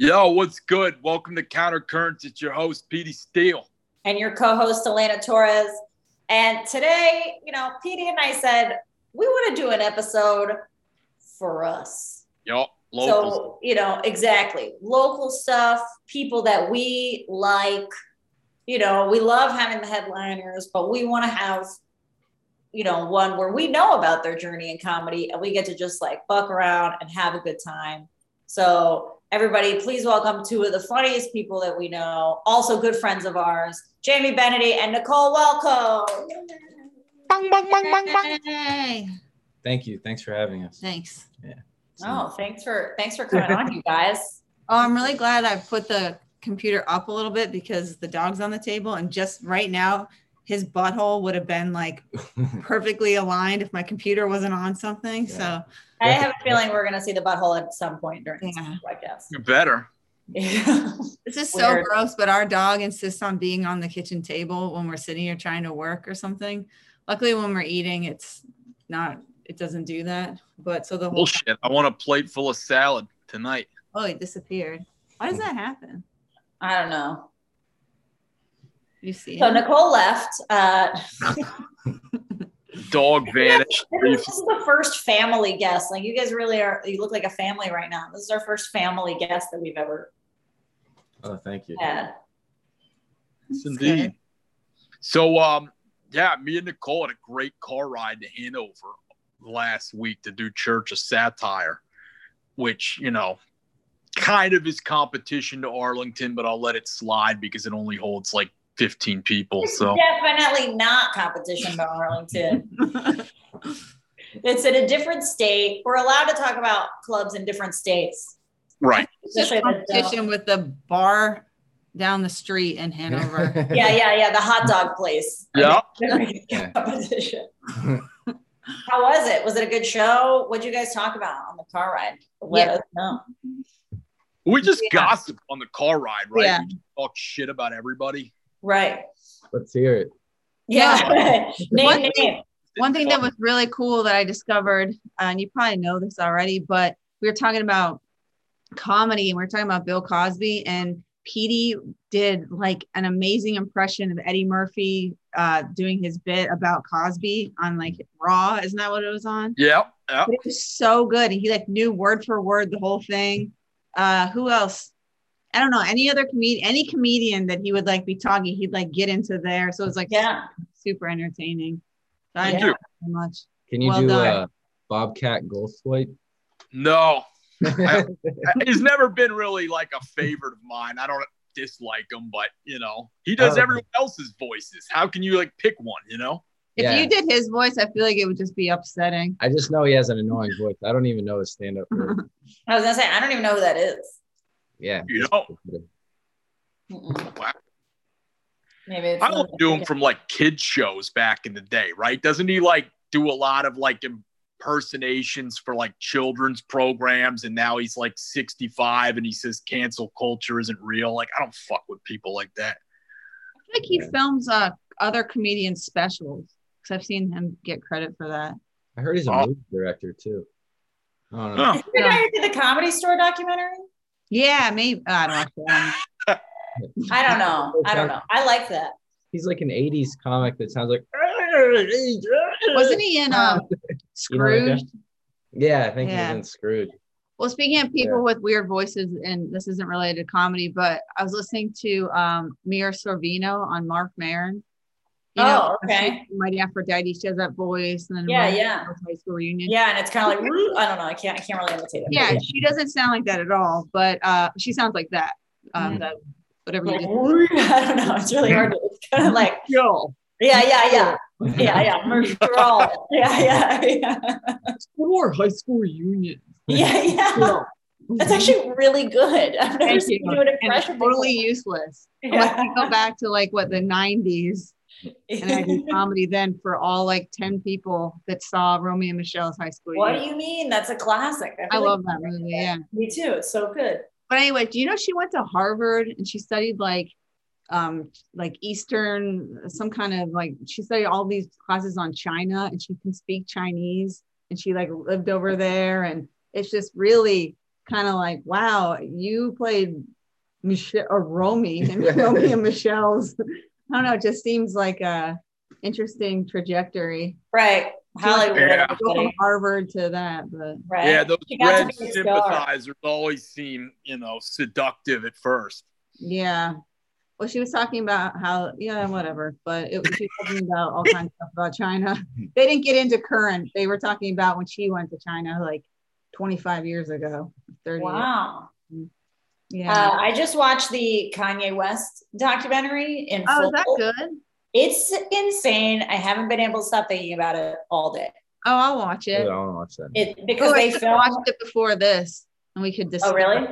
Yo, what's good? Welcome to Counter Currents. It's your host, Petey Steele. And your co host, Elena Torres. And today, you know, Petey and I said, we want to do an episode for us. Yo, local. So, you know, exactly. Local stuff, people that we like. You know, we love having the headliners, but we want to have, you know, one where we know about their journey in comedy and we get to just like buck around and have a good time. So, everybody, please welcome two of the funniest people that we know, also good friends of ours, Jamie Bennedy and Nicole Welko. Bang, bang, bang, bang, bang. Hey, Thank you. Thanks for having us. thanks. Yeah. Oh, thanks for thanks for coming on, you guys. Oh, I'm really glad I put the computer up a little bit because the dog's on the table, and just right now, his butthole would have been like perfectly aligned if my computer wasn't on something. So, I have a feeling we're gonna see the butthole at some point during this Yeah. podcast. You better. Yeah. this is so Weird. gross, but our dog insists on being on the kitchen table when we're sitting here trying to work or something. Luckily, when we're eating, it's not, it doesn't do that. But so the whole, Bullshit. I want a plate full of salad tonight. oh, it disappeared. Why does that happen? I don't know. You see, So it? Nicole left. Uh, Dog vanished. this is the first family guest. Like you guys really are. You look like a family right now. This is our first family guest that we've ever Oh, thank you. had. Yes, indeed. good. So, um, yeah, me and Nicole had a great car ride to Hanover last week to do Church of Satire, which, you know, kind of is competition to Arlington, but I'll let it slide because it only holds like 15 people. It's So, definitely not competition to Arlington. it's in a different state. We're allowed to talk about clubs in different states. right. It's just competition with the bar down the street in Hanover. Yeah, yeah, yeah. The hot dog place. Yeah. Yeah. Competition. How was it? Was it a good show? What'd you guys talk about on the car ride? Let Yeah. us know. We just Yeah. gossip on the car ride, right? Yeah. We just talk shit about everybody. Right. Let's hear it. Yeah. name, What- name. One thing that was really cool that I discovered, uh, and you probably know this already, but we were talking about comedy and we were talking about Bill Cosby and Petey did like an amazing impression of Eddie Murphy uh, doing his bit about Cosby on like Raw. Isn't that what it was on? Yeah. Yeah. It was so good. And he like knew word for word the whole thing. Uh, who else? I don't know. Any other comedian, any comedian that he would like be talking, he'd like get into there. So it was like Yeah. super entertaining. So I Yeah. enjoyed it much. Can you Well do done. a Bobcat Goldthwait? No. I- He's never been really like a favorite of mine. I don't dislike him, but you know, he does Oh. everyone else's voices. How can you like pick one, you know? If Yeah. you did his voice, I feel like it would just be upsetting. I just know he has an annoying voice. I don't even know his stand up. I was gonna say I don't even know who that is. Yeah. You know? Wow. Maybe it's I don't do him from like kid shows back in the day, right? Doesn't he like do a lot of like impersonations for like children's programs and now he's like 65 and he says cancel culture isn't real? Like I don't fuck with people like that. I feel like he films uh, other comedians' specials because I've seen him get credit for that. I heard he's a Oh. movie director too. I don't know. Huh. Is the guy who did the comedy store documentary? Yeah, maybe. I don't watch. I don't know. I don't know. I like that. He's like an 80s comic that sounds like. Wasn't he in um, You know Scrooge? Yeah, I think Yeah. he's in Scrooge. Well, speaking of people Yeah. with weird voices, and this isn't related to comedy, but I was listening to um, Mira Sorvino on Marc Maron. Oh, okay. Mighty Aphrodite. She has that voice, and then Yeah, yeah. High School reunion. Yeah, and it's kind of like I don't know. I can't. I can't really imitate it. Yeah, she doesn't sound like that at all, but uh, she sounds like that. Um, that whatever you Like. I don't know. It's really hard. To, it's kind of like Yo, yeah, yeah, yeah, yeah, yeah. Merstrel. Yeah, yeah, yeah, score high school reunion. yeah, yeah. That's actually really good. I've never Thank seen you. you do an And it's impression. totally useless. Yeah. Unless you go back to like what the 90s and I did comedy then for all like 10 people that saw Romy and Michele's high school. What do you mean? That's a classic. I feel love that movie. Yeah. Me too. It's so good. But anyway, do you know she went to Harvard and she studied like um like Eastern some kind of like she studied all these classes on China and she can speak Chinese and she like lived over there and it's just really kind of like, wow, you played Michelle or Romy and Romy and Michelle's. I don't know. It just seems like a interesting trajectory. Right. Hollywood. Yeah. Go from. Harvard to that, but Right. Yeah, those She got to red be a star. sympathizers always seem, you know, seductive at first. yeah. Well, she was talking about how, yeah, whatever. But it was she was talking about all kinds of stuff about China. They didn't get into current. They were talking about when she went to China like 25 years ago, 30 years. Wow. Yeah. Uh, I just watched the Kanye West documentary in oh, full. is that good? It's insane. I haven't been able to stop thinking about it all day. Oh, I'll watch I it. want to watch that. It because Oh, they should filmed. watched it before this, and we could discuss. Oh, really?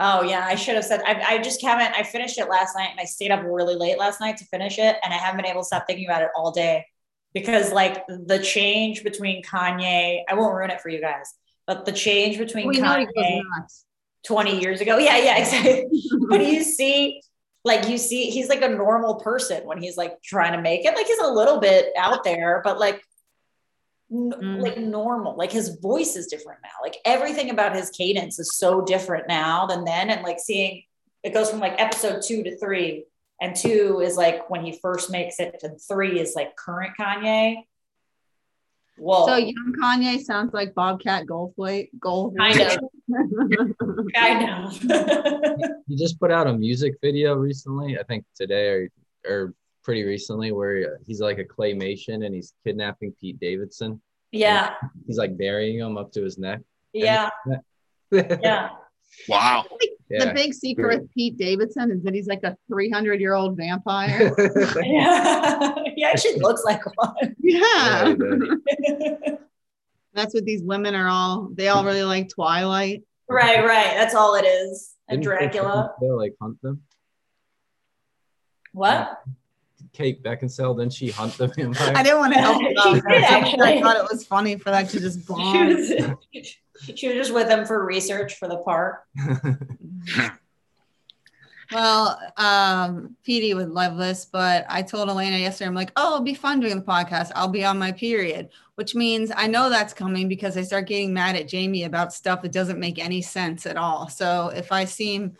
Oh, yeah. I should have said. I, I just haven't. I finished it last night, and I stayed up really late last night to finish it, and I haven't been able to stop thinking about it all day because, like, the change between Kanye. I won't ruin it for you guys, but the change between We know he Kanye goes nuts. 20 years ago. Yeah, yeah, exactly. but you see, like, you see, he's like a normal person when he's like trying to make it. Like, he's a little bit out there, but like, n- Mm. like normal. Like, his voice is different now. Like, everything about his cadence is so different now than then. And like, seeing it goes from like episode two to three, and two is like when he first makes it, and three is like current Kanye. Whoa. So young Kanye sounds like Bobcat Goldthwait. Gold. I know. I know. He just put out a music video recently, I think today or, or pretty recently, where he's like a claymation and he's kidnapping Pete Davidson. yeah. He's like burying him up to his neck. Yeah. yeah. Yeah. The big secret with Pete Davidson is that he's like a 300 year old vampire. Yeah. he actually looks like one. yeah. he does. That's what these women are all, they all really like Twilight. right, right. That's all it is. And Didn't Dracula. Beckinsale, like hunt them. What? Kate Beckinsale, didn't she hunt the vampire? I didn't want to help She it did, actually. I thought it was funny for that to just She bomb. was, she was just with him for research for the part. Well, um, Petey would love this, but I told Elena yesterday, I'm like, oh, it'll be fun doing the podcast. I'll be on my period, which means I know that's coming because I start getting mad at Jamie about stuff that doesn't make any sense at all. So if I seem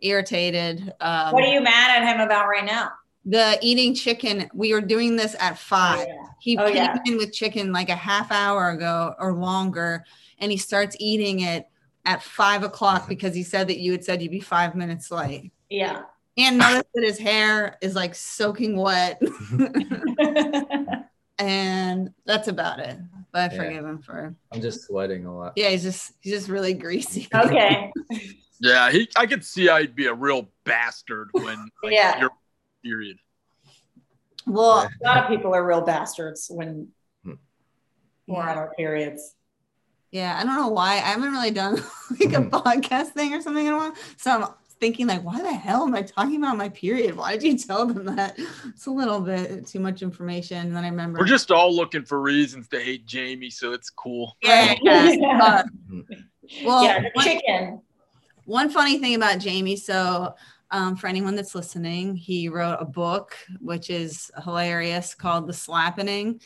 irritated, um, What are you mad at him about right now? The eating chicken, we were doing this at five. Oh, he Oh, came yeah. in with chicken like a half hour ago or longer, and he starts eating it at five o'clock because he said that you had said you'd be five minutes late. Yeah. And notice that his hair is like soaking wet, and that's about it. But I Yeah. forgive him for I'm just sweating a lot. yeah, he's just he's just really greasy. okay. Yeah, he. I could see I'd be a real bastard when like, Yeah. you're period. Well, A lot of people are real bastards when Hmm. we're on our periods. Yeah, I don't know why. I haven't really done like a podcast thing or something in a while. So I'm thinking like, why the hell am I talking about my period? Why did you tell them that? It's a little bit too much information. And then I remember We're just all looking for reasons to hate Jamie, so it's cool. yeah, yeah. Uh, well, yeah, the one, chicken. one funny thing about Jamie. So um, for anyone that's listening, he wrote a book which is hilarious called The Slappening,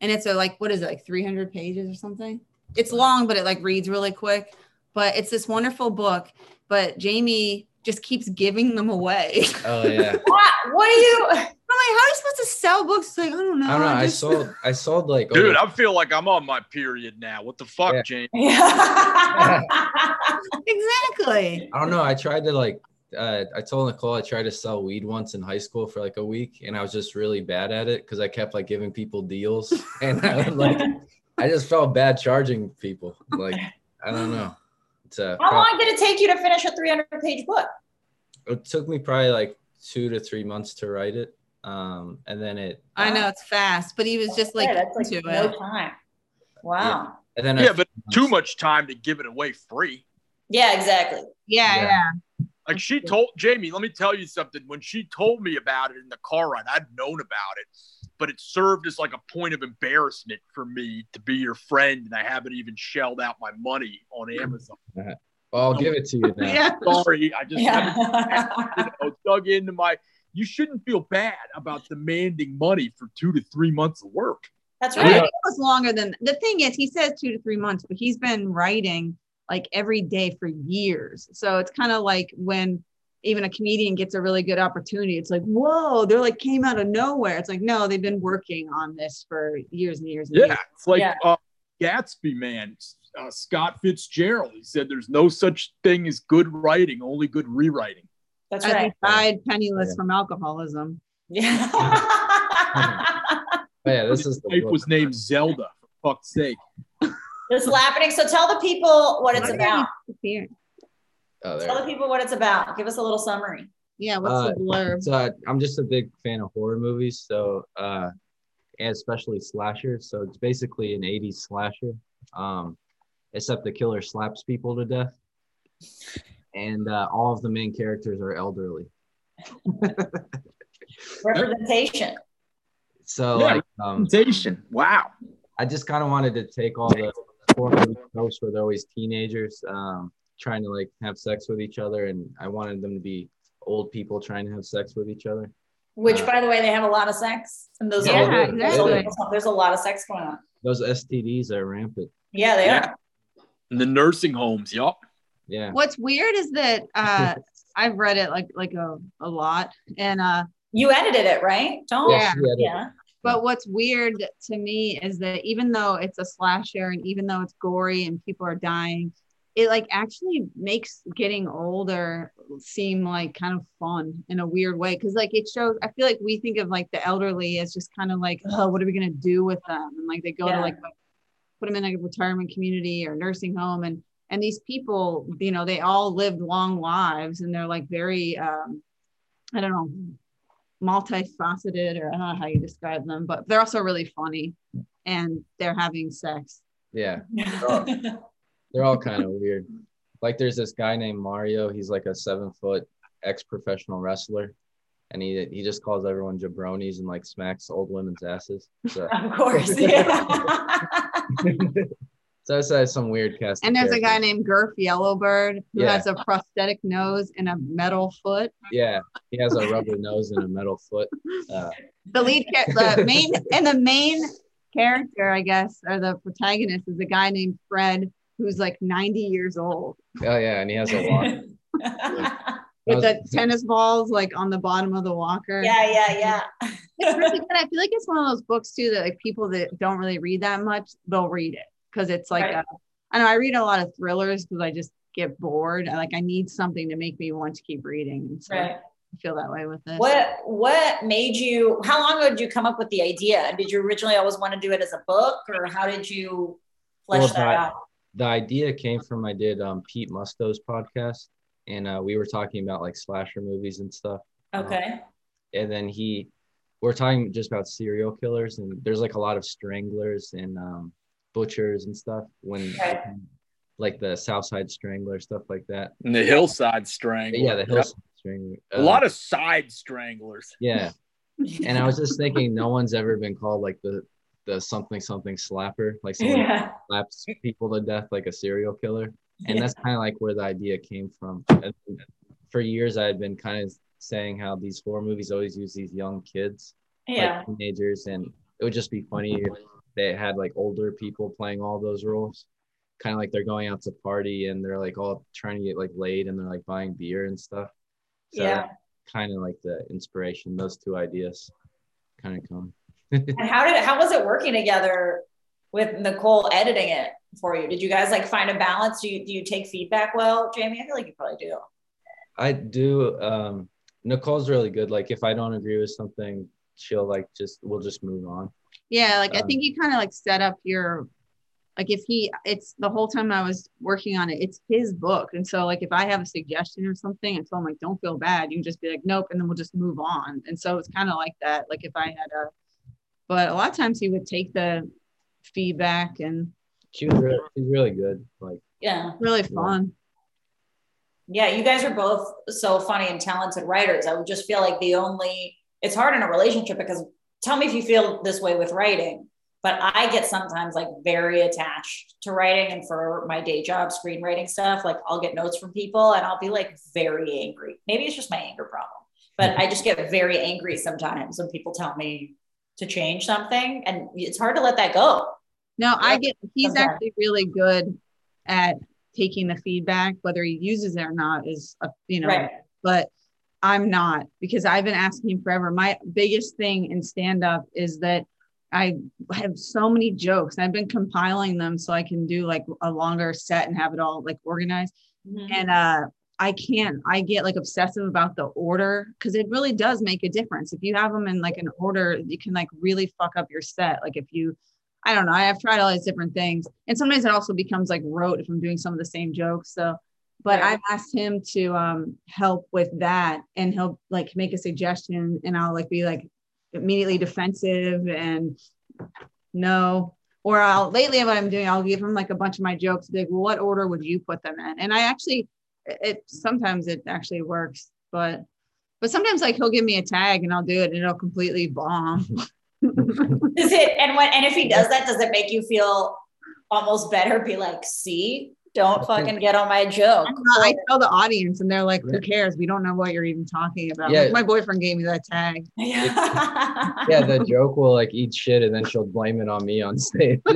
and it's a, like what is it like 300 pages or something? It's long, but it like reads really quick. But it's this wonderful book. But Jamie just keeps giving them away. Oh yeah. What? What are you? I'm like, how are you supposed to sell books? It's like, I don't know. I don't know. I just- sold. I sold like. Dude, over- I feel like I'm on my period now. What the fuck, Yeah. Jamie? exactly. I don't know. I tried to like. Uh, I told Nicole I tried to sell weed once in high school for like a week, and I was just really bad at it because I kept like giving people deals, and I would like. I just felt bad charging people. Like I don't know. It's a. How long did it take you to finish a 300 page book? It took me probably like two to three months to write it, um, and then it. I know it's fast, but he was just like Yeah, that's like into no it. time. Wow. And then I- Yeah, but too much time to give it away free. Yeah, exactly. Yeah, Yeah. yeah. Like she told Jamie, let me tell you something. When she told me about it in the car ride, I'd known about it, but it served as like a point of embarrassment for me to be your friend, and I haven't even shelled out my money on Amazon. well, I'll give it to you now. Yeah. Sorry, I just Yeah. you know, dug into my. You shouldn't feel bad about demanding money for two to three months of work. That's I mean, right. it was longer than the thing is he says two to three months, but he's been writing like every day for years. So it's kind of like when even a comedian gets a really good opportunity, it's like, whoa, they're like came out of nowhere. It's like, no, they've been working on this for years and years. And Yeah, years. it's like Yeah. Uh, Gatsby, man. Uh, Scott Fitzgerald. He said, "There's no such thing as good writing, only good rewriting." That's As right. he died penniless Yeah. from alcoholism. Yeah. Oh, yeah, this is His the wife was named Zelda. For fuck's sake. This is happening. So tell the people what it's about. are you here? Oh, there. Tell the people what it's about. Give us a little summary. Yeah, what's Uh, the blurb? So I, I'm just a big fan of horror movies, so uh, and especially slashers. So it's basically an '80s slasher, um, except the killer slaps people to death, and uh, all of the main characters are elderly. Representation. So Yeah. like, um, Temptation. Wow. I just kind of wanted to take all the horror movie tropes where they're always teenagers um, trying to like have sex with each other, and I wanted them to be old people trying to have sex with each other. Which, Uh, by the way, they have a lot of sex. And those Yeah, are, they there's, a, exactly. there's a lot of sex going on. Those STDs are rampant. Yeah, they Yeah. are. In the nursing homes. Yup. Yeah. What's weird is that uh, I've read it like like a, a lot, and uh, You edited it, right? Don't. Yeah. Yeah. But what's weird to me is that even though it's a slasher and even though it's gory and people are dying, it like actually makes getting older seem like kind of fun in a weird way. Cause like it shows, I feel like we think of like the elderly as just kind of like, oh, what are we going to do with them? And like they go Yeah. to like put them in a retirement community or nursing home. And, and these people, you know, they all lived long lives and they're like very, um, I don't know, multifaceted or I don't know how you describe them, but they're also really funny and they're having sex. Yeah. They're all kind of weird. Like there's this guy named Mario. He's like a seven foot ex professional wrestler. And he he just calls everyone jabronis and like smacks old women's asses. So, of course. Yeah. so it's uh, some weird cast. And there's a guy named Gurf Yellowbird who Yeah. has a prosthetic nose and a metal foot. Yeah, he has a rubber nose and a metal foot. Uh, The lead, char- the main, and the main character, I guess, or the protagonist is a guy named Fred who's like 90 years old oh yeah, and he has a walk. with the tennis balls like on the bottom of the walker. yeah, yeah, yeah. It's really good. I feel like it's one of those books too that like people that don't really read that much, they'll read it because it's like Right. a, I know I read a lot of thrillers because I just get bored. I like I need something to make me want to keep reading. And so Right. I feel that way with this. What what made you how long ago did you come up with the idea? Did you originally always want to do it as a book or how did you flesh Well, that that- out? The idea came from I did um, Pete Musto's podcast, and uh, we were talking about like slasher movies and stuff. Okay. and then he we're talking just about serial killers and there's like a lot of stranglers and um, butchers and stuff when Right. like the southside strangler stuff like that And the hillside strangler. yeah the Yep. hillside strangler A Uh, lot of side stranglers. yeah and i was just thinking no one's ever been called like the the something something slapper like someone Yeah. slaps people to death like a serial killer and Yeah. that's kind of like where the idea came from and for years i had been kind of saying how these horror movies always use these young kids Yeah. like teenagers and it would just be funny if they had like older people playing all those roles kind of like they're going out to party and they're like all trying to get like laid and they're like buying beer and stuff so Yeah. kind of like the inspiration those two ideas kind of come And how did how was it working together with Nicole editing it for you? Did you guys like find a balance? Do you do you take feedback well, Jamie? I feel like you probably do. i do um nicole's really good like if i don't agree with something she'll like just we'll just move on Yeah, like I Um, think you kind of like set up your like if he it's the whole time I was working on it, it's his book. And so like if I have a suggestion or something, I tell him like don't feel bad. You can just be like, nope, and then we'll just move on. And so it's kind of like that. Like if I had a but a lot of times he would take the feedback and she was really, she's really good like Yeah. really fun. Yeah, you guys are both so funny and talented writers. I would just feel like the only it's hard in a relationship because tell me if you feel this way with writing, but I get sometimes like very attached to writing and for my day job screenwriting stuff, like I'll get notes from people and I'll be like very angry. Maybe it's just my anger problem, but I just get very angry sometimes when people tell me to change something and it's hard to let that go. No, I get he's sometimes. actually really good at taking the feedback, whether he uses it or not, is a, you know. Right. But I'm not because I've been asking forever. My biggest thing in stand up is that I have so many jokes. I've been compiling them so I can do like a longer set and have it all like organized. Mhm. And uh I can't, I get like obsessive about the order because it really does make a difference. If you have them in like an order, you can like really fuck up your set. Like if you, I don't know, I have tried all these different things. And sometimes it also becomes like rote if I'm doing some of the same jokes. So, but Right. I've asked him to um help with that and he'll like make a suggestion and I'll like be like immediately defensive and no. Or I'll lately what I'm doing, I'll give him like a bunch of my jokes, be like, well, what order would you put them in? And I actually it- it sometimes it actually works, but but sometimes like he'll give me a tag and I'll do it and it'll completely bomb. Does it and when and if he does that, does it make you feel almost better? Be like, see, don't fucking get on my joke. I'm not- I tell the audience and they're like, who cares? We don't know what you're even talking about. Yeah. Like, my boyfriend gave me that tag. Yeah. Yeah, the joke will like eat shit and then she'll blame it on me on stage.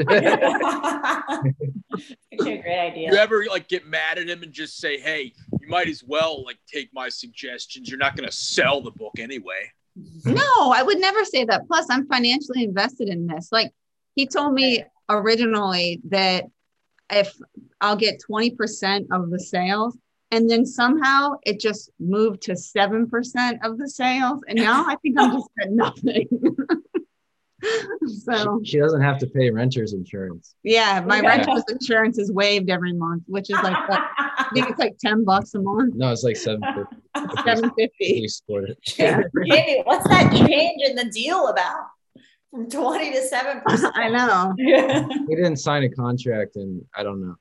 Actually, a great idea. You ever like get mad at him and just say, "Hey, you might as well like take my suggestions. You're not going to sell the book anyway." Mm-hmm. No, I would never say that. Plus, I'm financially invested in this. Like he told me originally that if I'll get 20% of the sales, and then somehow it just moved to 7% of the sales. And now I think I'm just at nothing. so she, she doesn't have to pay renter's insurance. yeah, my Yeah. renter's insurance is waived every month, which is like what, I think it's like 10 bucks a month, No, it's like seven fifty. 750. We split it. Jamie, what's that change in the deal about? From 20 to 7%. I know. We didn't sign a contract, and I don't know.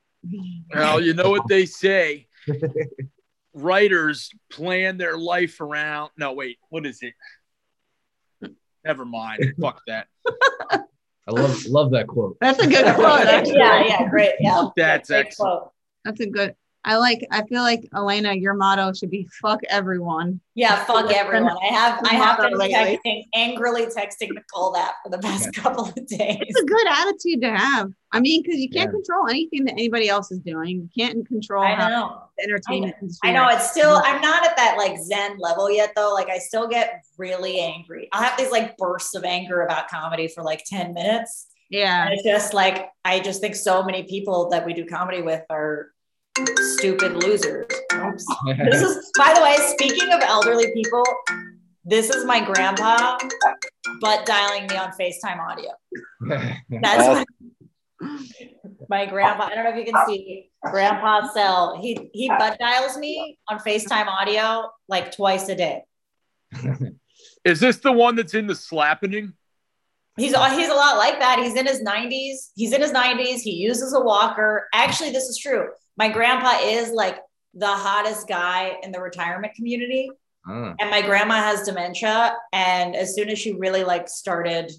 Well, you know what they say. Writers plan their life around. No, wait. What is it? Never mind. Fuck that. I love love that quote. That's a good quote. actually. yeah, yeah, great. Yeah. That's Great excellent. quote. That's a good. I like. I feel like Elena, your motto should be "fuck everyone." Yeah, fuck everyone. I have I have been Lately. texting, angrily texting Nicole that for the past couple of days. It's a good attitude to have. I mean, because you can't Yeah. control anything that anybody else is doing. You can't control I how know. the entertainment industry. I know it's still I'm not at that like zen level yet though. Like I still get really angry. I'll have these like bursts of anger about comedy for like 10 minutes. Yeah. And it's just like I just think so many people that we do comedy with are stupid losers. Oops. This is by the way, speaking of elderly people, this is my grandpa, but dialing me on FaceTime audio. That's Awesome. my grandpa. I don't know if you can see grandpa cell. He he butt dials me on FaceTime audio like twice a day. Is this the one that's in the slappening? He's uh, he's a lot like that. He's in his 90s. He's in his 90s. He uses a walker. Actually, this is true. My grandpa is like the hottest guy in the retirement community. Ah, and my grandma has dementia and as soon as she really like started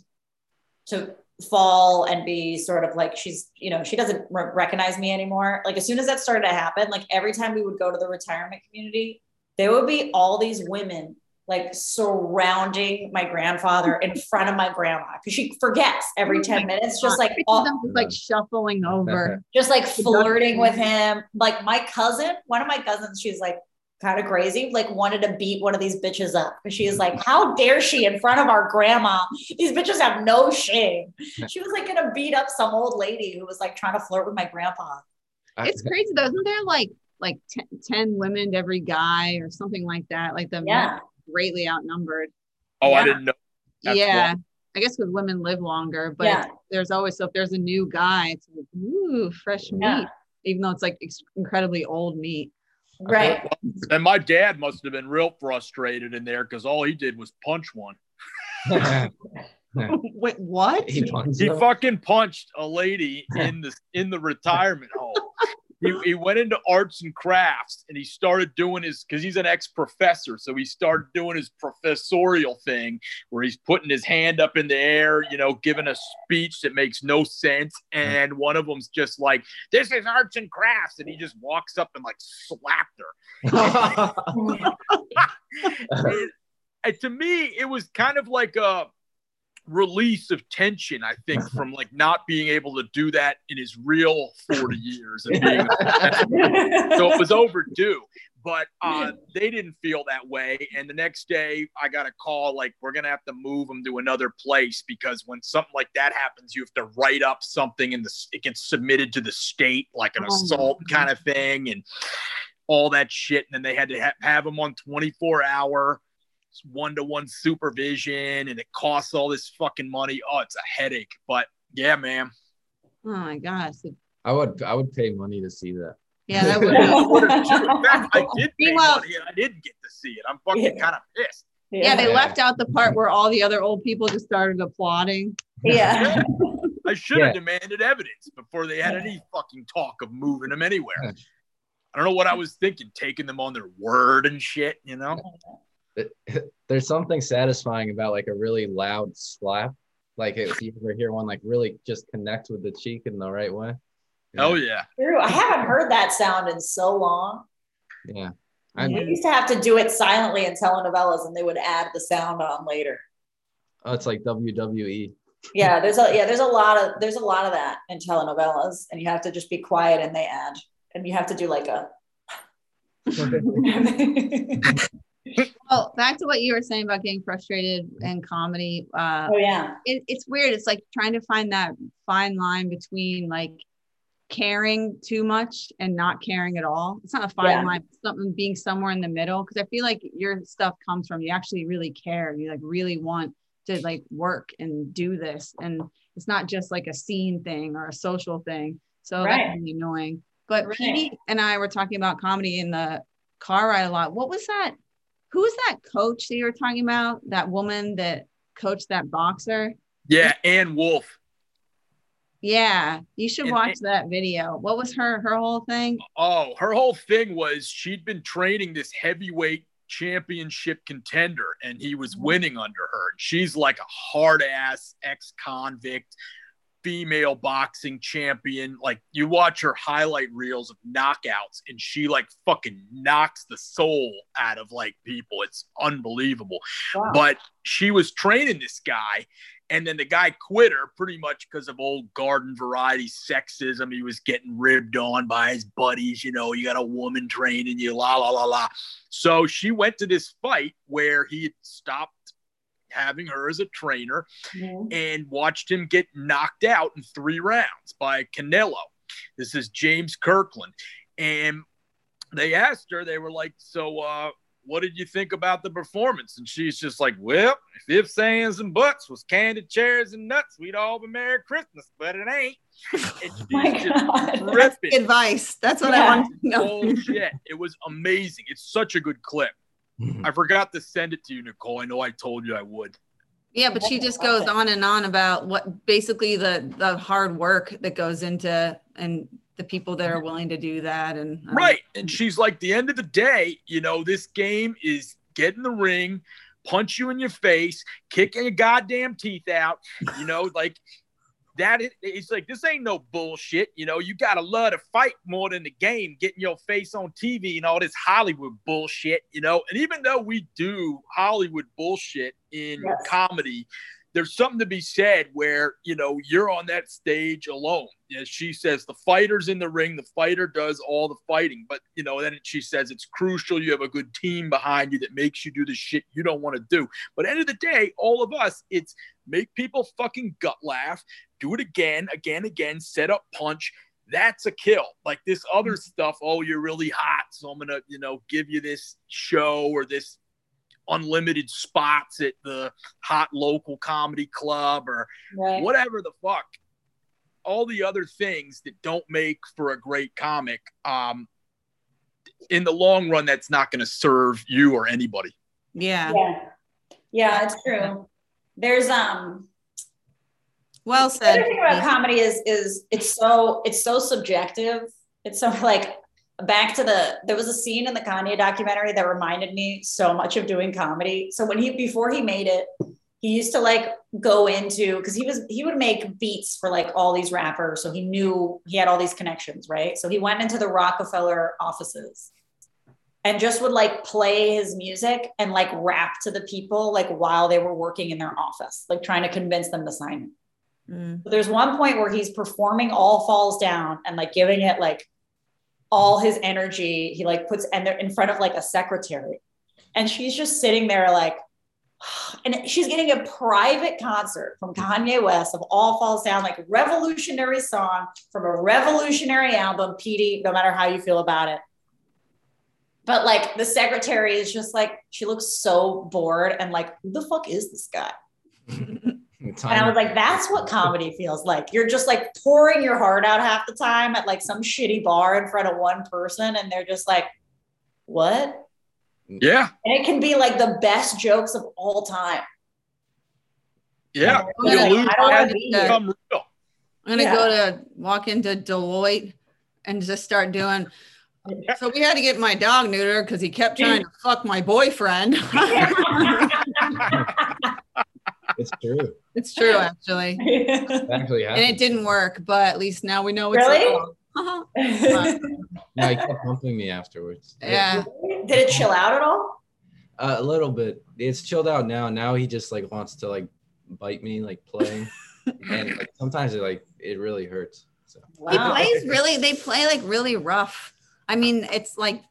to fall and be sort of like she's you know she doesn't re- recognize me anymore like as soon as that started to happen like every time we would go to the retirement community there would be all these women like surrounding my grandfather in front of my grandma because she forgets every 10 minutes just like all, just like shuffling over. just like flirting with him. Like my cousin, one of my cousins, she's like kind of crazy, like wanted to beat one of these bitches up. Because she is like, how dare she in front of our grandma? These bitches have no shame. She was like gonna beat up some old lady who was like trying to flirt with my grandpa. It's crazy though. Isn't there like like 10, 10 women to every guy or something like that? Like the men Yeah. Are greatly outnumbered. Oh, I didn't know. That's yeah. I guess because women live longer, but Yeah. there's always so if there's a new guy, it's like, ooh, fresh meat, Yeah. even though it's like incredibly old meat. Right. And my dad must have been real frustrated in there because all he did was punch one. Wait, what? he He fucking punched a lady in the in the retirement home. He, he went into arts and crafts and he started doing his because he's an ex-professor. So he started doing his professorial thing where he's putting his hand up in the air you know giving a speech that makes no sense. And one of them's just like this is arts and crafts. And he just walks up and like slapped her. And- and to me, it was kind of like a release of tension, I think, from like not being able to do that in his real 40 years. Of being, so it was overdue. But uh, they didn't feel that way. And the next day, I got a call like, we're going to have to move him to another place because when something like that happens, you have to write up something and the, it gets submitted to the state, like an Oh, assault kind of thing. And all that shit. And then they had to ha- have him on 24 hour one to one supervision and it costs all this fucking money. Oh, it's a headache. But yeah, man. Oh my gosh. I would I would pay money to see that. Yeah, that would I. In fact, I did pay Meanwhile- money and I didn't get to see it. I'm fucking Yeah. kind of pissed. yeah, they Yeah. left out the part where all the other old people just started applauding. yeah. I should have Yeah. demanded evidence before they had Yeah. any fucking talk of moving them anywhere. Yeah. I don't know what I was thinking, taking them on their word and shit, you know? There's something satisfying about like a really loud slap. Like if you ever hear one like really just connect with the cheek in the right way. Oh yeah. True. I haven't heard that sound in so long. Yeah. We I'm, used to have to do it silently in telenovelas, and they would add the sound on later. oh, it's like WWE. Yeah, there's a yeah, there's a lot of there's a lot of that in telenovelas, and you have to just be quiet, and they add, and you have to do like a. Well, back to what you were saying about getting frustrated in comedy. Uh, oh yeah, it, it's weird. It's like trying to find that fine line between like caring too much and not caring at all. It's not a fine Yeah. line, it's something being somewhere in the middle. Cause I feel like your stuff comes from you actually really care. You like really want to like work and do this. And it's not just like a scene thing or a social thing. So Right. that's really annoying. But Right. Petey and I were talking about comedy in the car ride a lot. What was that? Who was that coach that you were talking about? That woman that coached that boxer? Yeah, Ann Wolfe. Yeah, you should And- watch that video. What was her her whole thing? Oh, her whole thing was she'd been training this heavyweight championship contender and he was mm-hmm. winning under her. She's like a hard ass ex convict female boxing champion. Like you watch her highlight reels of knockouts and she like fucking knocks the soul out of like people. It's unbelievable. wow. But she was training this guy, and then the guy quit her pretty much because of old garden variety sexism. He was getting ribbed on by his buddies. You know, you got a woman training you, la la la la. So she went to this fight where he had stopped having her as a trainer Mhm. and watched him get knocked out in three rounds by Canelo. This is James Kirkland. And they asked her, they were like, So, uh, what did you think about the performance? And she's just like, Well, if ifs, ands, and buts was candy, chairs, and nuts, we'd all be Merry Christmas, but it ain't. And she's My just God. Advice. That's what Yeah. I wanted to know. Bullshit. It was amazing. It's such a good clip. I forgot to send it to you, Nicole. I know I told you I would. Yeah, but she just goes on and on about what basically the the hard work that goes into and the people that are willing to do that and um, Right. And she's like, the end of the day, you know, this game is get in the ring, punch you in your face, kicking your goddamn teeth out. You know, like that. is- It's like, this ain't no bullshit. You know, you got to love to fight more than the game, getting your face on TV and all this Hollywood bullshit, you know. And even though we do Hollywood bullshit in Yes. comedy, there's something to be said where you know you're on that stage alone. As she says, the fighter's in the ring, the fighter does all the fighting, but you know then she says it's crucial you have a good team behind you that makes you do the shit you don't want to do. But end of the day, all of us, it's make people fucking gut laugh, do it again, again, again, set up punch. That's a kill. Like this other stuff. Oh, you're really hot, so I'm gonna you know give you this show or this unlimited spots at the hot local comedy club or Right. whatever the fuck all the other things that don't make for a great comic um in the long run that's not going to serve you or anybody yeah. Yeah. Yeah, it's true. There's um Well the said. other thing about comedy is is it's so it's so subjective. It's so like back to the there was a scene in the Kanye documentary that reminded me so much of doing comedy. So when he before he made it, he used to like go into because he was he would make beats for like all these rappers. So he knew he had all these connections, right? So he went into the Roc-A-Fella offices and just would like play his music and like rap to the people like while they were working in their office, like trying to convince them to sign him. Mm. But there's one point where he's performing All Falls Down and like giving it like all his energy. He like puts and they're in front of like a secretary. And she's just sitting there like, and she's getting a private concert from Kanye West of All Falls Down, like revolutionary song from a revolutionary album, Petey, no matter how you feel about it. But like the secretary is just like, she looks so bored and like, who the fuck is this guy? And I was like, that's what comedy feels like. You're just like pouring your heart out half the time at like some shitty bar in front of one person, and they're just like, what? Yeah. And it can be like the best jokes of all time. Yeah. Yeah. You lose I don't want to become real. I'm gonna Yeah. go to walk into Deloitte and just start doing. So we had to get my dog neutered because he kept trying to fuck my boyfriend. It's true. it's true, actually, It actually and it didn't work. But at least now we know it's Really? wrong. Uh-huh. No, he kept humping me afterwards. yeah. Did it chill out at all? Uh, a little bit. It's chilled out now. Now he just like wants to like bite me, like playing, and like sometimes it like it really hurts. So He plays really. They play like really rough. I mean, it's like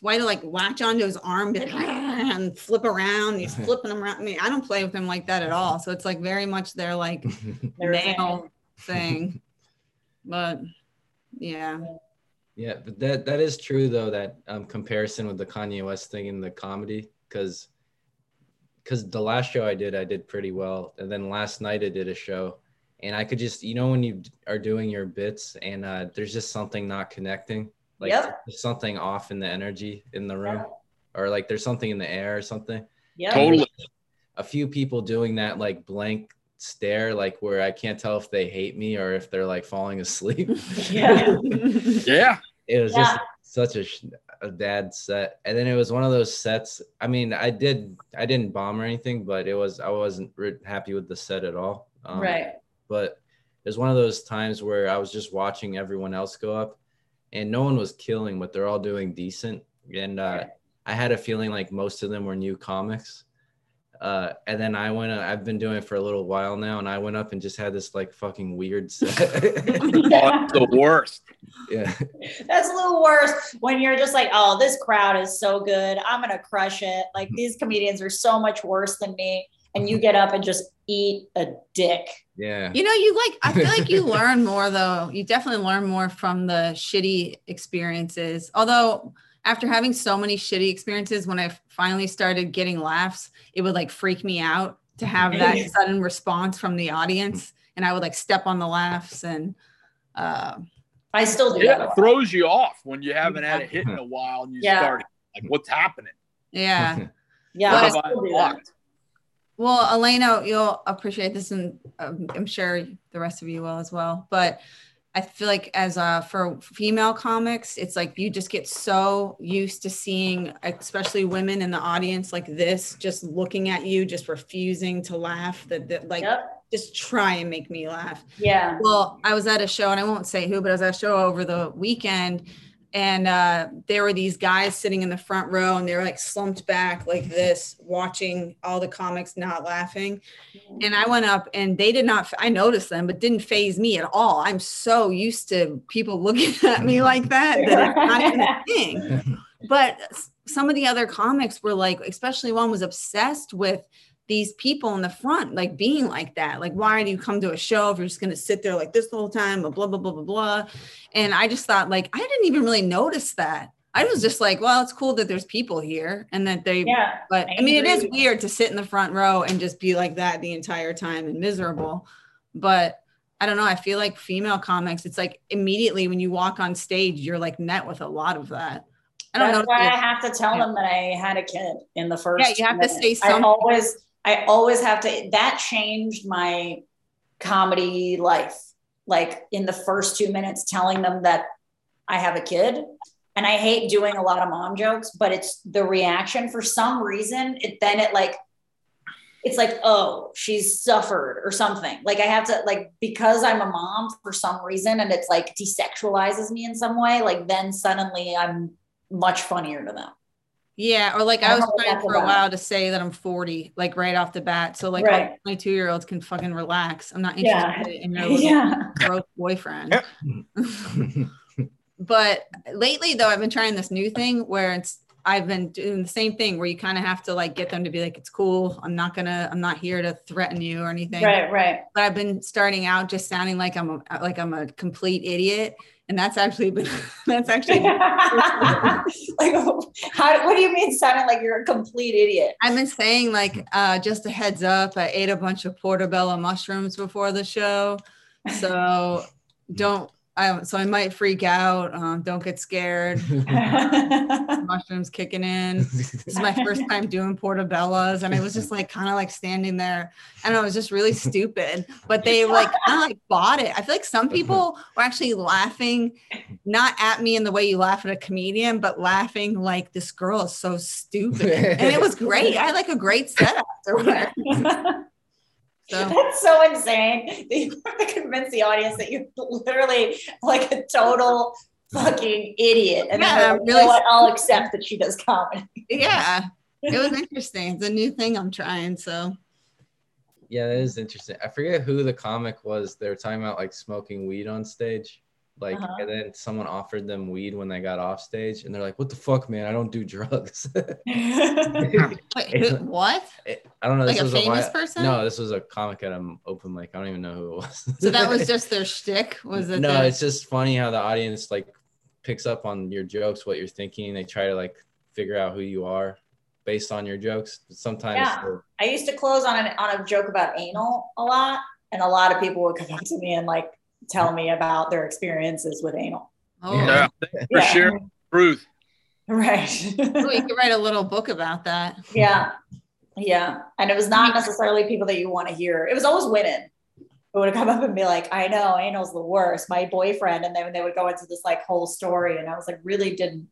why to like latch onto his arm be and flip around. He's flipping him around. I mean, I don't play with him like that at all. So it's like very much their like male thing. But yeah, yeah, but that that is true though. That um, comparison with the Kanye West thing in the comedy, because because the last show I did, I did pretty well, and then last night I did a show, and I could just you know when you are doing your bits and uh, there's just something not connecting, like Yep. there's something off in the energy in the room, or like there's something in the air or something. Yeah. Totally. a few people doing that like blank stare, like where I can't tell if they hate me or if they're like falling asleep. Yeah. Yeah. it was Yeah. just such a, sh- a bad set. And then it was one of those sets. I mean, I did, I didn't bomb or anything, but it was, I wasn't re- happy with the set at all. Um, right. But it was one of those times where I was just watching everyone else go up and no one was killing, but they're all doing decent. And uh, I had a feeling like most of them were new comics. Uh, and then I went, I've been doing it for a little while now, and I went up and just had this like fucking weird set. The worst. yeah. That's a little worse when you're just like, oh, this crowd is so good. I'm going to crush it. Like these comedians are so much worse than me. And you get up and just eat a dick. Yeah. You know, you like, I feel like you learn more though. You definitely learn more from the shitty experiences. Although, after having so many shitty experiences, when I finally started getting laughs, it would like freak me out to have that sudden response from the audience. And I would like step on the laughs and, uh, I still do Yeah, it throws you off when you haven't had a hit in a while and you Yeah. start like, what's happening? yeah. Yeah, What I I still do that. unlocked? Well, Elena, you'll appreciate this, and um, I'm sure the rest of you will as well. But I feel like as uh, for female comics, it's like you just get so used to seeing, especially women in the audience like this, just looking at you, just refusing to laugh. That, that like Yep. just try and make me laugh. Yeah. Well, I was at a show, and I won't say who, but I was at a show over the weekend, and uh, there were these guys sitting in the front row, and they were like slumped back like this, watching all the comics not laughing. And I went up, and they did not. I noticed them, but didn't phase me at all. I'm so used to people looking at me like that that it's not even a thing but some of the other comics were like especially one was obsessed with these people in the front like being like that like why do you come to a show if you're just going to sit there like this the whole time blah blah blah blah blah blah and i just thought like i didn't even really notice that i was just like well it's cool that there's people here and that they Yeah. but i mean it is weird to sit in the front row and just be like that the entire time and miserable but I don't know. I feel like female comics, it's like immediately when you walk on stage, you're like met with a lot of that. I don't That's know. why I have to tell Yeah. them that I had a kid in the first. Yeah, you have to minute. say I always, I always have to. That changed my comedy life. Like in the first two minutes, telling them that I have a kid, and I hate doing a lot of mom jokes, but it's the reaction for some reason. It then it like. It's like, oh, she's suffered or something. Like I have to like because I'm a mom for some reason, and it's like desexualizes me in some way. Like then suddenly I'm much funnier to them. Yeah, or like I I, was trying for a about. while to say that I'm 40, like right off the bat. So like Right. all 22 year olds can fucking relax. I'm not Yeah. interested in your little Yeah. gross boyfriend. but lately though, I've been trying this new thing where it's I've been doing the same thing where you kind of have to like get them to be like, it's cool. I'm not gonna, I'm not here to threaten you or anything. Right, right. But I've been starting out just sounding like I'm a, like I'm a complete idiot. And that's actually been that's actually like, how, what do you mean sounding like you're a complete idiot? I've been saying like uh just a heads up, I ate a bunch of portobello mushrooms before the show. So don't I so I might freak out. Um, don't get scared. Mushrooms kicking in. This is my first time doing portobellos, and I was just like kind of like standing there. and I know, it was just really stupid. But they like kind of like bought it. I feel like some people were actually laughing, not at me in the way you laugh at a comedian, but laughing like this girl is so stupid. And it was great. I had like a great set. So That's so insane. that You have to convince the audience that you're literally like a total fucking idiot. And Yeah, then I'm like, really- you know what? I'll accept that she does comedy. yeah, it was interesting. It's a new thing I'm trying. So Yeah, that is interesting. I forget who the comic was. They were talking about like smoking weed on stage. Like, Uh-huh. and then someone offered them weed when they got off stage, and they're like, "What the fuck, man? I don't do drugs." Wait, who, what? It- I don't know. Like This a was famous while- person? No, this was a comic at an open mic. I don't even know who it was. So that was just their shtick? Was it? no, their- it's just funny how the audience like picks up on your jokes, what you're thinking. They try to like figure out who you are based on your jokes. Sometimes Yeah. I used to close on an on a joke about anal a lot, and a lot of people would come up to me and like tell me about their experiences with anal. oh, Yeah, for Yeah. sharing the truth. Right. Oh, you could write a little book about that. yeah. Yeah. And it was not necessarily people that you want to hear. It was always women who would come up and be like, I know anal's the worst, my boyfriend. And then they would go into this like whole story. And I was like, really didn't.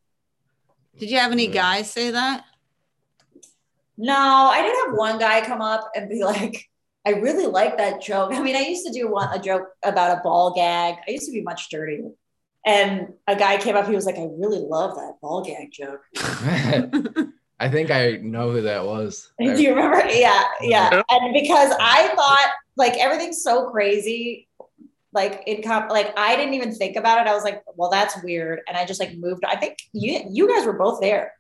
Did you have any guys say that? No, I did have one guy come up and be like, I really like that joke. I mean, I used to do one a joke about a ball gag. I used to be much dirtier. And a guy came up, he was like, I really love that ball gag joke. I think I know who that was. Do you remember? Yeah, yeah. Yeah. And because I thought like everything's so crazy, like in comp, like I didn't even think about it. I was like, well, that's weird, and I just like moved. I think you you guys were both there,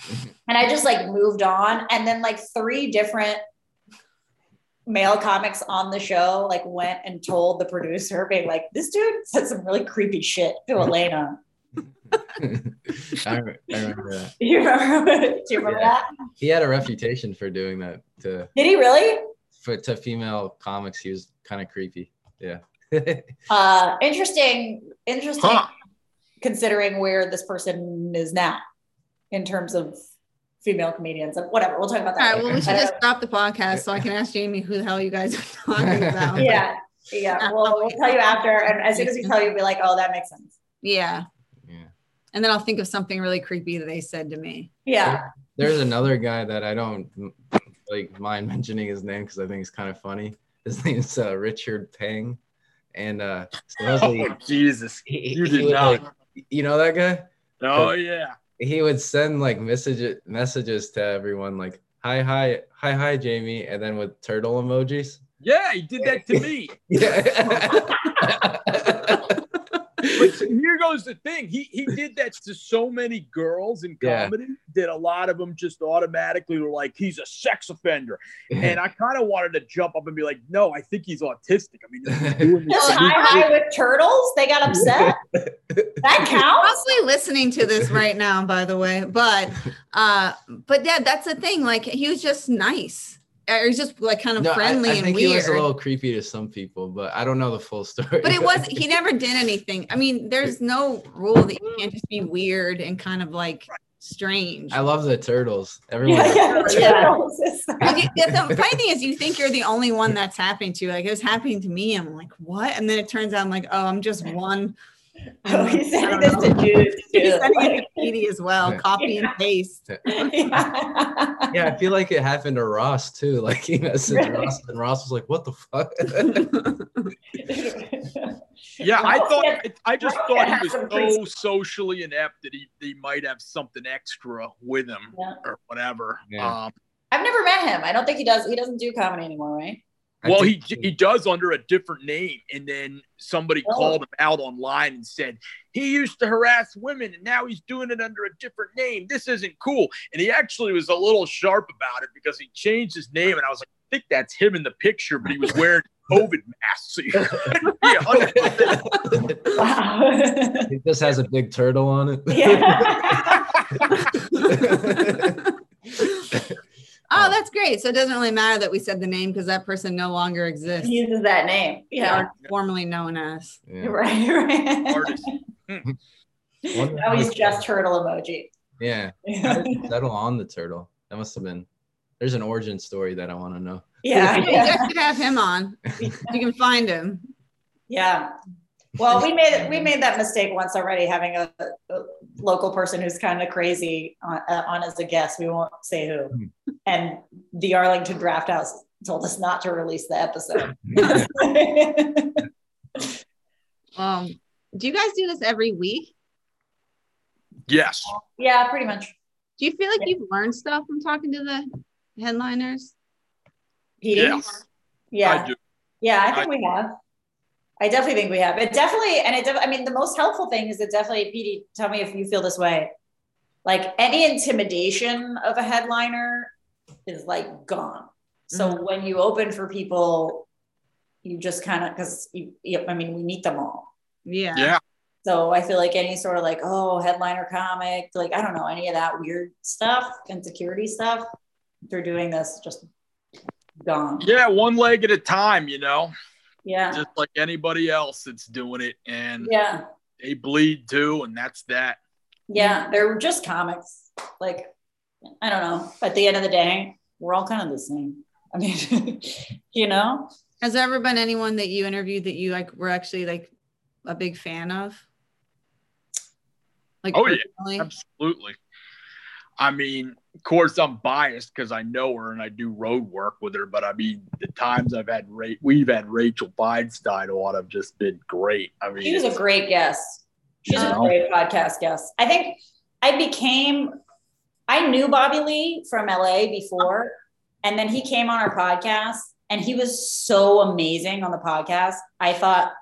and I just like moved on. And then like three different male comics on the show like went and told the producer, being like, this dude said some really creepy shit to Elena. I, I remember that. You remember? Do you remember Yeah. that? He had a reputation for doing that to Did he really? for to female comics. He was kind of creepy. Yeah. Uh, interesting, interesting. Huh. Considering where this person is now, in terms of female comedians, and whatever. We'll talk about All that. right. Well, we should just don't stop the podcast so I can ask Jamie who the hell you guys are talking about. yeah, yeah. We'll, we'll tell you after, and as soon as we tell you, we'll be like, "Oh, that makes sense." Yeah. yeah. And then I'll think of something really creepy that they said to me. Yeah. There's another guy that I don't like mind mentioning his name because I think he's kind of funny. His name's uh, Richard Pang, and uh, supposedly Oh, Jesus. he, You he did not. like- you know that guy? Oh, yeah. He would send like messages messages to everyone like hi hi hi hi Jamie, and then with turtle emojis. Yeah, he did that to me. Yeah. But here goes the thing. He he did that to so many girls in Yeah. comedy that a lot of them just automatically were like, he's a sex offender. And I kind of wanted to jump up and be like, no, I think he's autistic. I mean, he's doing this. Just high high with turtles. They got upset. That counts. Probably listening to this right now, by the way. But uh, but yeah, that's the thing. Like he was just nice. Or he's just like kind of No, I- friendly I, and think he was a little creepy to some people, but I don't know the full story. but it was he never did anything. I mean, there's no rule that you can't just be weird and kind of like strange. I love the turtles. Everyone. Yeah, yeah, the Yeah. turtles. It's- the the funny thing is, you think you're the only one that's happening to. Like it was happening to me. I'm like, what? And then it turns out I'm like, oh, I'm just one Oh, he's sending don't this to Jude. He's too. sending it to Petey as well. Yeah. Copy and paste. yeah. Yeah, I feel like it happened to Ross too. Like he messaged Ross, and Ross was like, "What the fuck?" Yeah, I thought yeah, I just Ryan thought he was so socially inept that he, he might have something extra with him Yeah. or whatever. Yeah. Um, I've never met him. I don't think he does. He doesn't do comedy anymore, right? I well, he he does under a different name, and then somebody Oh. called him out online and said he used to harass women, and now he's doing it under a different name. This isn't cool. And he actually was a little sharp about it because he changed his name, and I was like, I think that's him in the picture, but he was wearing a COVID mask. So you couldn't be 100% Wow. he just has a big turtle on it. yeah. Oh, oh, that's great. So it doesn't really matter that we said the name because that person no longer exists. he uses that name. They Yeah. formerly known as. Yeah. Right. right. Oh, artist. Now he's just turtle emoji. Yeah. How did he settle on the turtle? That must have been. There's an origin story that I want to know. yeah. You yeah. guys should have him on. You can find him. Yeah. Well, we made we made that mistake once already, having a, a local person who's kind of crazy on, uh, on as a guest. We won't say who. And the Arlington Draft House told us not to release the episode. Um, do you guys do this every week? Yes. yeah, pretty much. Do you feel like you've learned stuff from talking to the headliners? Petey? Yes. Yeah. I do. Yeah, I think we have. I definitely think we have. It definitely, and it. Def- I mean, the most helpful thing is it definitely. Petey, tell me if you feel this way. Like any intimidation of a headliner is like gone. So Mhm. when you open for people, you just kind of because you, you. I mean, we meet them all. Yeah. Yeah. So I feel like any sort of like, oh, headliner comic, like I don't know any of that weird stuff, insecurity stuff. They're doing this just gone. Yeah. One leg at a time, you know, Yeah. just like anybody else that's doing it. And Yeah. they bleed too. And that's that. Yeah, they're just comics. Like, I don't know. At the end of the day, we're all kind of the same. I mean, you know? Has there ever been anyone that you interviewed that you like were actually like a big fan of? Like Oh, yeah. Absolutely. I mean, of course, I'm biased because I know her and I do road work with her. But I mean, the times I've had Ra- we've had Rachel Feinstein on have just been great. I mean, She was a great guest. She's a Oh. great podcast guest. I think I became, I knew Bobby Lee from LA before, and then he came on our podcast and he was so amazing on the podcast. I thought,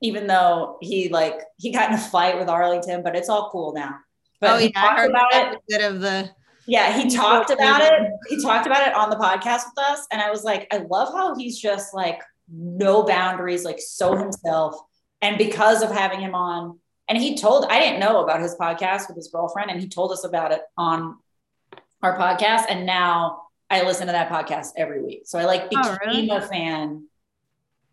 even though he like, he got in a fight with Arlington, but it's all cool now. But oh he yeah, I talked heard about it that bit of the Yeah, he talked about it. He talked about it on the podcast with us. And I was like, I love how he's just like no boundaries, like so himself. And because of having him on, and he told, I didn't know about his podcast with his girlfriend, and he told us about it on our podcast. And now I listen to that podcast every week. So I like Oh, became really? a fan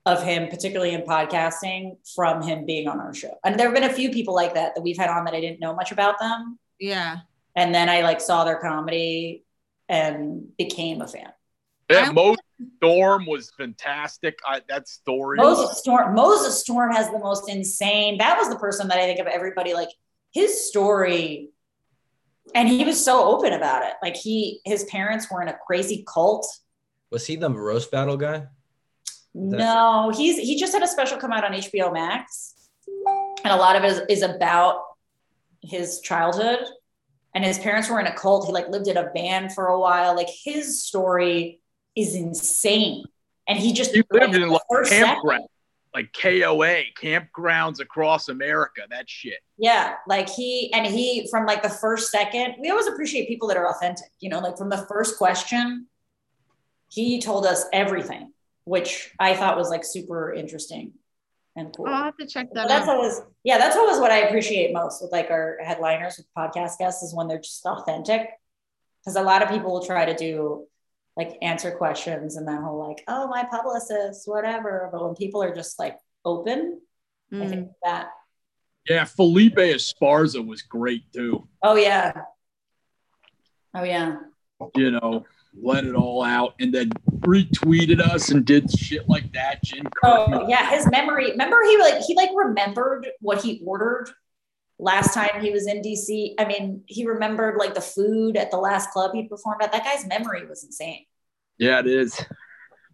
of him, particularly in podcasting, from him being on our show. And there have been a few people like that that we've had on that I didn't know much about them yeah. And then I like saw their comedy and became a fan. yeah, Moses Storm was fantastic. I, that story. Moses Storm, Moses Storm has the most insane. That was the person that I think of everybody like his story, and he was so open about it. Like he, his parents were in a crazy cult. Was he the roast battle guy? No, he's he just had a special come out on HBO Max, and a lot of it is, is about his childhood. And his parents were in a cult. He like lived in a van for a while. Like his story is insane. And he just He lived like, in like campground, like KOA, campgrounds across America. That shit. Yeah, like he and he from like the first second, we always appreciate people that are authentic, you know, like from the first question, he told us everything, which I thought was like super interesting and cool. I'll have to check So that that's out. always yeah, that's always what I appreciate most with like our headliners with podcast guests is when they're just authentic. Because a lot of people will try to do like answer questions and then whole like, oh my publicist, whatever. But when people are just like open, I Mm. think that Yeah, Felipe Esparza was great too. oh yeah. Oh yeah. You know, let it all out, and then retweeted us and did shit like that. Jen Oh yeah, his memory. Remember, he like he like remembered what he ordered last time he was in DC. I mean, he remembered like the food at the last club he performed at. That guy's memory was insane. Yeah, it is.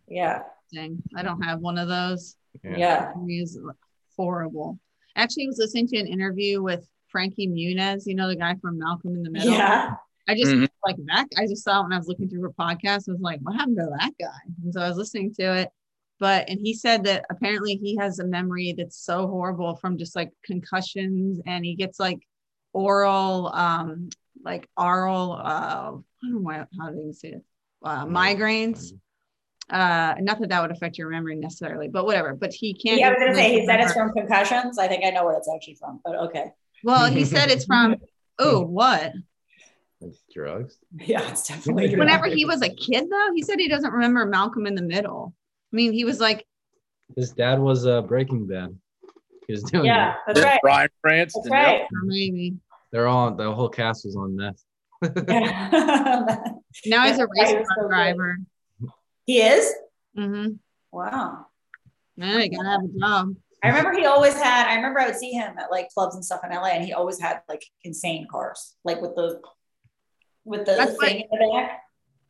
Yeah, Dang, I don't have one of those. yeah. He is horrible. Actually, I was listening to an interview with Frankie Muniz, you know, the guy from Malcolm in the Middle. Yeah. I just Mhm. like that. I just saw it when I was looking through her podcast. I was like, what happened to that guy? And so I was listening to it. But and he said that apparently he has a memory that's so horrible from just like concussions and he gets like oral um like oral uh I don't know why, how do you say it? Uh, migraines. Uh not that that would affect your memory necessarily, but whatever. But he can't Yeah, I was gonna say he said it's from concussions. I think I know where it's actually from, but okay. well, he said it's from oh what? Like drugs. Yeah, it's definitely. whenever he was a kid though he said he doesn't remember malcolm in the middle i mean he was like His dad was uh, Breaking Bad. He was doing Yeah, that. that's right. Bryan Cranston. That's right. or maybe They're all the whole cast was on meth. Yeah. now he's a That's race he car so good. driver he is. mm-hmm Wow. yeah you gotta have a job I remember he always had. I remember I would see him at like clubs and stuff in LA, and he always had like insane cars, like with the with the That's thing in the back.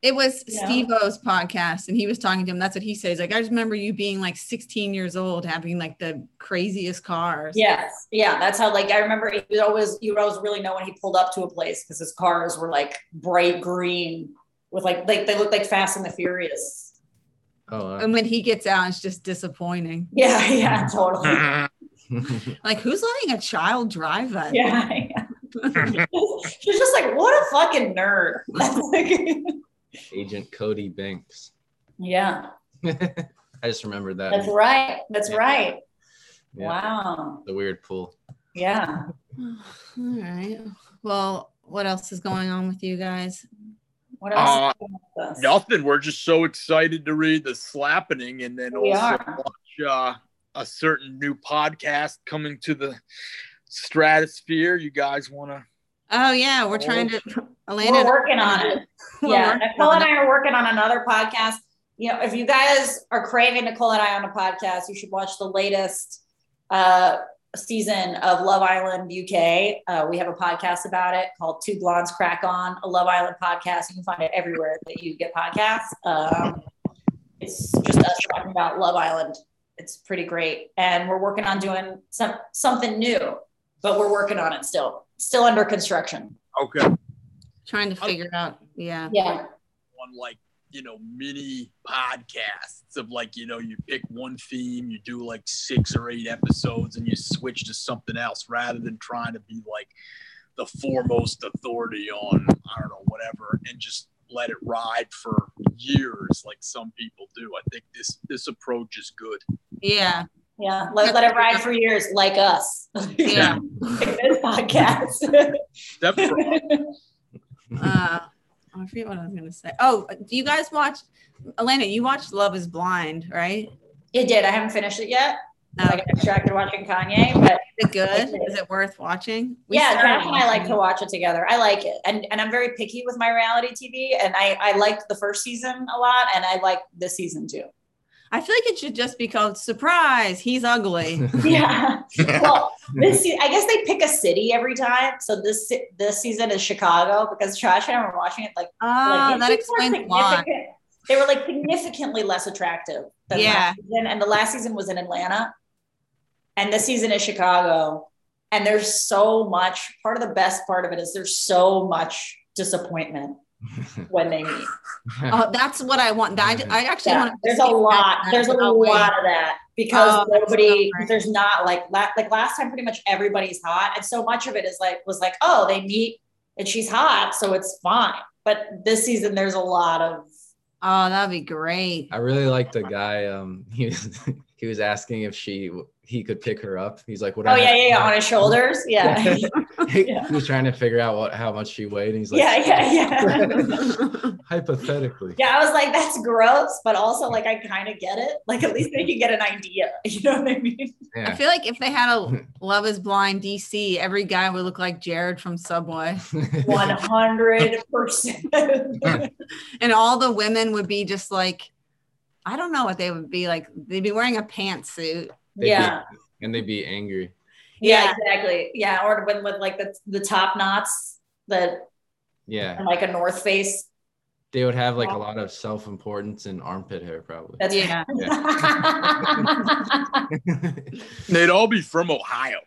it was Yeah. steve o's podcast and he was talking to him that's what he says like i just remember you being like 16 years old having like the craziest cars Yes, yeah, that's how. Like I remember, he would always you would always really know when he pulled up to a place because his cars were like bright green with like like they looked like Fast and the Furious. Oh, and when he gets out it's just disappointing Yeah, yeah, totally. like who's letting a child drive that Yeah, yeah. She's just like, what a fucking nerd. Agent Cody Banks. yeah, I just remembered that. that's right. That's right. Yeah, Wow. The weird pool. Yeah. all right well what else is going on with you guys What else? Uh, is going on with us? Nothing. We're just so excited to read the slappening and then We also are. watch uh, a certain new podcast coming to the stratosphere. You guys want to? oh yeah we're trying to Elena We're working on it. Yeah, working Nicole and. I are working on another podcast. You know, if you guys are craving Nicole and I on a podcast, you should watch the latest uh, season of Love Island UK. Uh, we have a podcast about it called Two Blondes Crack On, a Love Island podcast. You can find it everywhere that you get podcasts. Um, it's just us talking about Love Island. It's pretty great, and we're working on doing some something new, but we're working on it still. Still under construction. Okay. trying to figure out yeah Yeah. On like you know mini podcasts of like you know you pick one theme, you do like six or eight episodes, and you switch to something else rather than trying to be like the foremost authority on I don't know whatever and just let it ride for years like some people do. I think this this approach is good. yeah Yeah, let, let it ride for years, like us. yeah Like this podcast. Except uh i forget what i was gonna say oh do you guys watch elena you watched love is blind right it did. I haven't finished it yet. Oh, I got distracted watching Kanye, but is it good is it worth watching We yeah, started Josh and I like to watch it together. I like it, and and I'm very picky with my reality TV, and I I liked the first season a lot, and I like this season too. I feel like it should just be called surprise he's ugly Yeah. well, this I guess they pick a city every time. So this this season is Chicago because Josh and I were watching it like ah Like, that these people are explains why They were like significantly less attractive than Yeah. last season. And the last season was in Atlanta. And this season is Chicago. And there's so much, part of the best part of it is there's so much disappointment when they meet. oh that's what i want i, I actually Yeah, want to there's a lot, there's a lot of that because Oh, nobody, so great. there's not like, la- like last time, pretty much everybody's hot. And so much of it is like, was like, oh, they meet and she's hot. So it's fine. But this season, there's a lot of, oh that'd be great I really like the guy. Um, he was he he was asking if she he could pick her up. He's like, "What?" Oh yeah, yeah, yeah, on his shoulders. Yeah. he, Yeah. he was trying to figure out what how much she weighed. And he's like, yeah, yeah, yeah. hypothetically. Yeah, I was like, that's gross, but also like I kind of get it. Like at least they can get an idea. You know what I mean? I feel like if they had a Love is Blind DC, every guy would look like Jared from Subway. One hundred percent. And all the women would be just like, I don't know what they would be like. They'd be wearing a pantsuit. They'd Yeah. be- and they'd be angry. Yeah, exactly. Yeah, or when with like the the top knots that Yeah. and like a North Face. They would have like a lot of self importance and armpit hair, probably. That's Yeah. They'd all be from Ohio.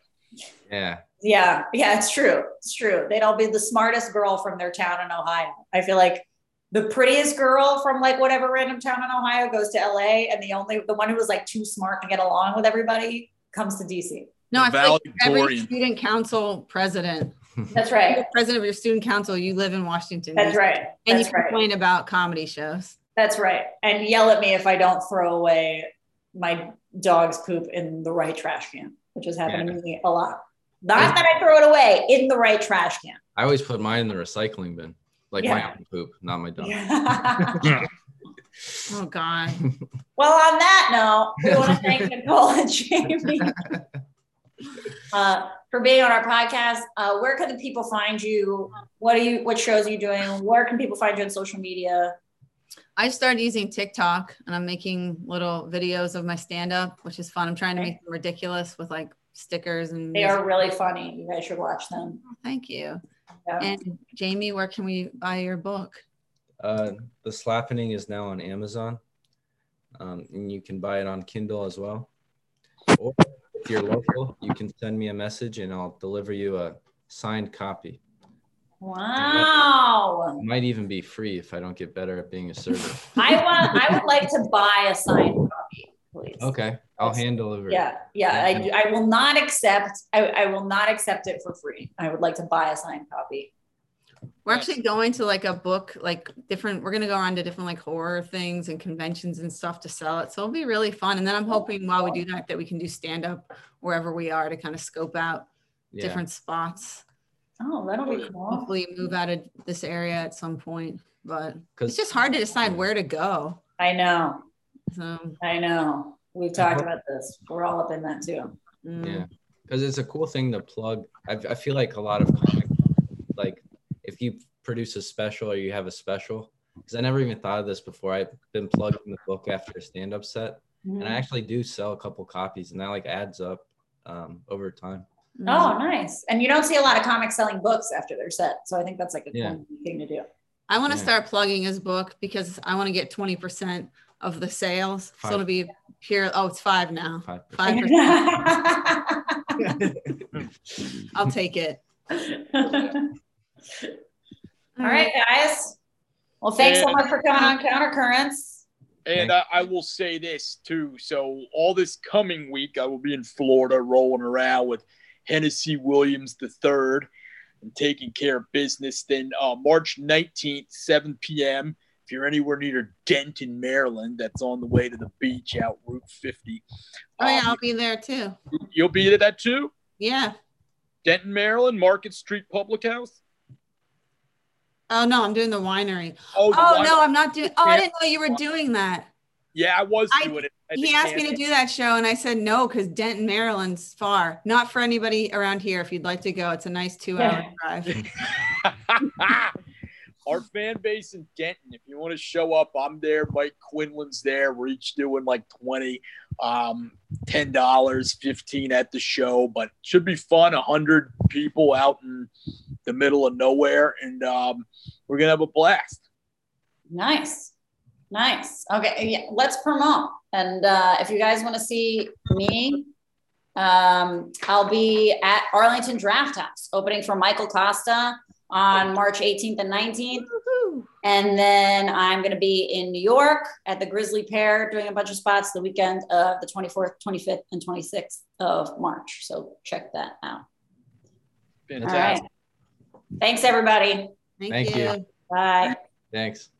yeah. yeah, yeah, it's true. It's true. They'd all be the smartest girl from their town in Ohio. I feel like the prettiest girl from like whatever random town in Ohio goes to LA, and the only the one who was like too smart to get along with everybody comes to DC. No, I feel like every student council president, That's you're right. president of your student council, you live in Washington. That's DC. right. And you right. complain about comedy shows. That's right. And yell at me if I don't throw away my dog's poop in the right trash can, which has happened to me a lot. Not that I throw it away in the right trash can. I always put mine in the recycling bin, like my own poop, not my dog. Yeah. Oh God. well, on that note, we want to thank Nicole and Jamie uh, for being on our podcast. Uh, where can the people find you? What are you? What shows are you doing? Where can people find you on social media? I started using TikTok and I'm making little videos of my stand up, which is fun. I'm trying to make them ridiculous with like stickers and They are really funny. You guys should watch them. Thank you. Yeah. And Jamie, where can we buy your book? Uh, the Slappening is now on Amazon, um, and you can buy it on Kindle as well. Or if you're local, you can send me a message and I'll deliver you a signed copy. Wow. It might even be free if I don't get better at being a server. I want. I would like to buy a signed copy, please. Okay, I'll hand deliver. it. Yeah, yeah. I, I will not accept. I, I will not accept it for free. I would like to buy a signed copy. We're actually going to like a book, like different, we're going to go around to different like horror things and conventions and stuff to sell it. So it'll be really fun. And then I'm hoping while we do that, that we can do stand up wherever we are to kind of scope out Yeah. different spots. Oh, that'll be cool. Hopefully move out of this area at some point, but it's just hard to decide where to go. I know. So I know. We've talked about this. We're all up in that too. mm. Yeah, because it's a cool thing to plug. I, I feel like a lot of comic, like if you produce a special or you have a special, because I never even thought of this before. I've been plugging the book after a stand-up set, and I actually do sell a couple copies, and that like adds up um, over time. Oh, nice. And you don't see a lot of comics selling books after they're set. So I think that's like a Yeah. cool thing to do. I want to Yeah. start plugging his book because I want to get 20% of the sales. So it'll be pure. Oh, it's five now. Five Five all I'll take it. All right, guys. Well, thanks so much for coming on Countercurrents. And I, I will say this too. So all this coming week, I will be in Florida rolling around with Hennessy Williams III and taking care of business. Then uh, March 19th, 7 p.m. If you're anywhere near Denton, Maryland, that's on the way to the beach out Route 50. Oh, yeah, Um, I'll be there too. you'll be at that too? Yeah. Denton, Maryland, Market Street Public House. Oh, no, I'm doing the winery. Oh, the Oh, wine- no, I'm not doing. Oh, I didn't know you were doing that. Yeah, I was I- it. I He asked me to do that show, and I said no because Denton, Maryland's far. Not for anybody around here. If you'd like to go, it's a nice two-hour drive. Our fan base in Denton, if you want to show up, I'm there. Mike Quinlan's there. We're each doing like 20, um, $10, 15 at the show, but should be fun. 100 people out in the middle of nowhere, and um, we're going to have a blast. Nice. Nice. Okay. Yeah, let's promote. And uh, if you guys want to see me, um, I'll be at Arlington Draft House opening for Michael Kosta on March 18th and 19th. And then I'm going to be in New York at the Grisly Pear doing a bunch of spots the weekend of the 24th, 25th, and 26th of March. So check that out. Fantastic. right. Thanks, everybody. Thank, Thank you. you. Bye. Thanks.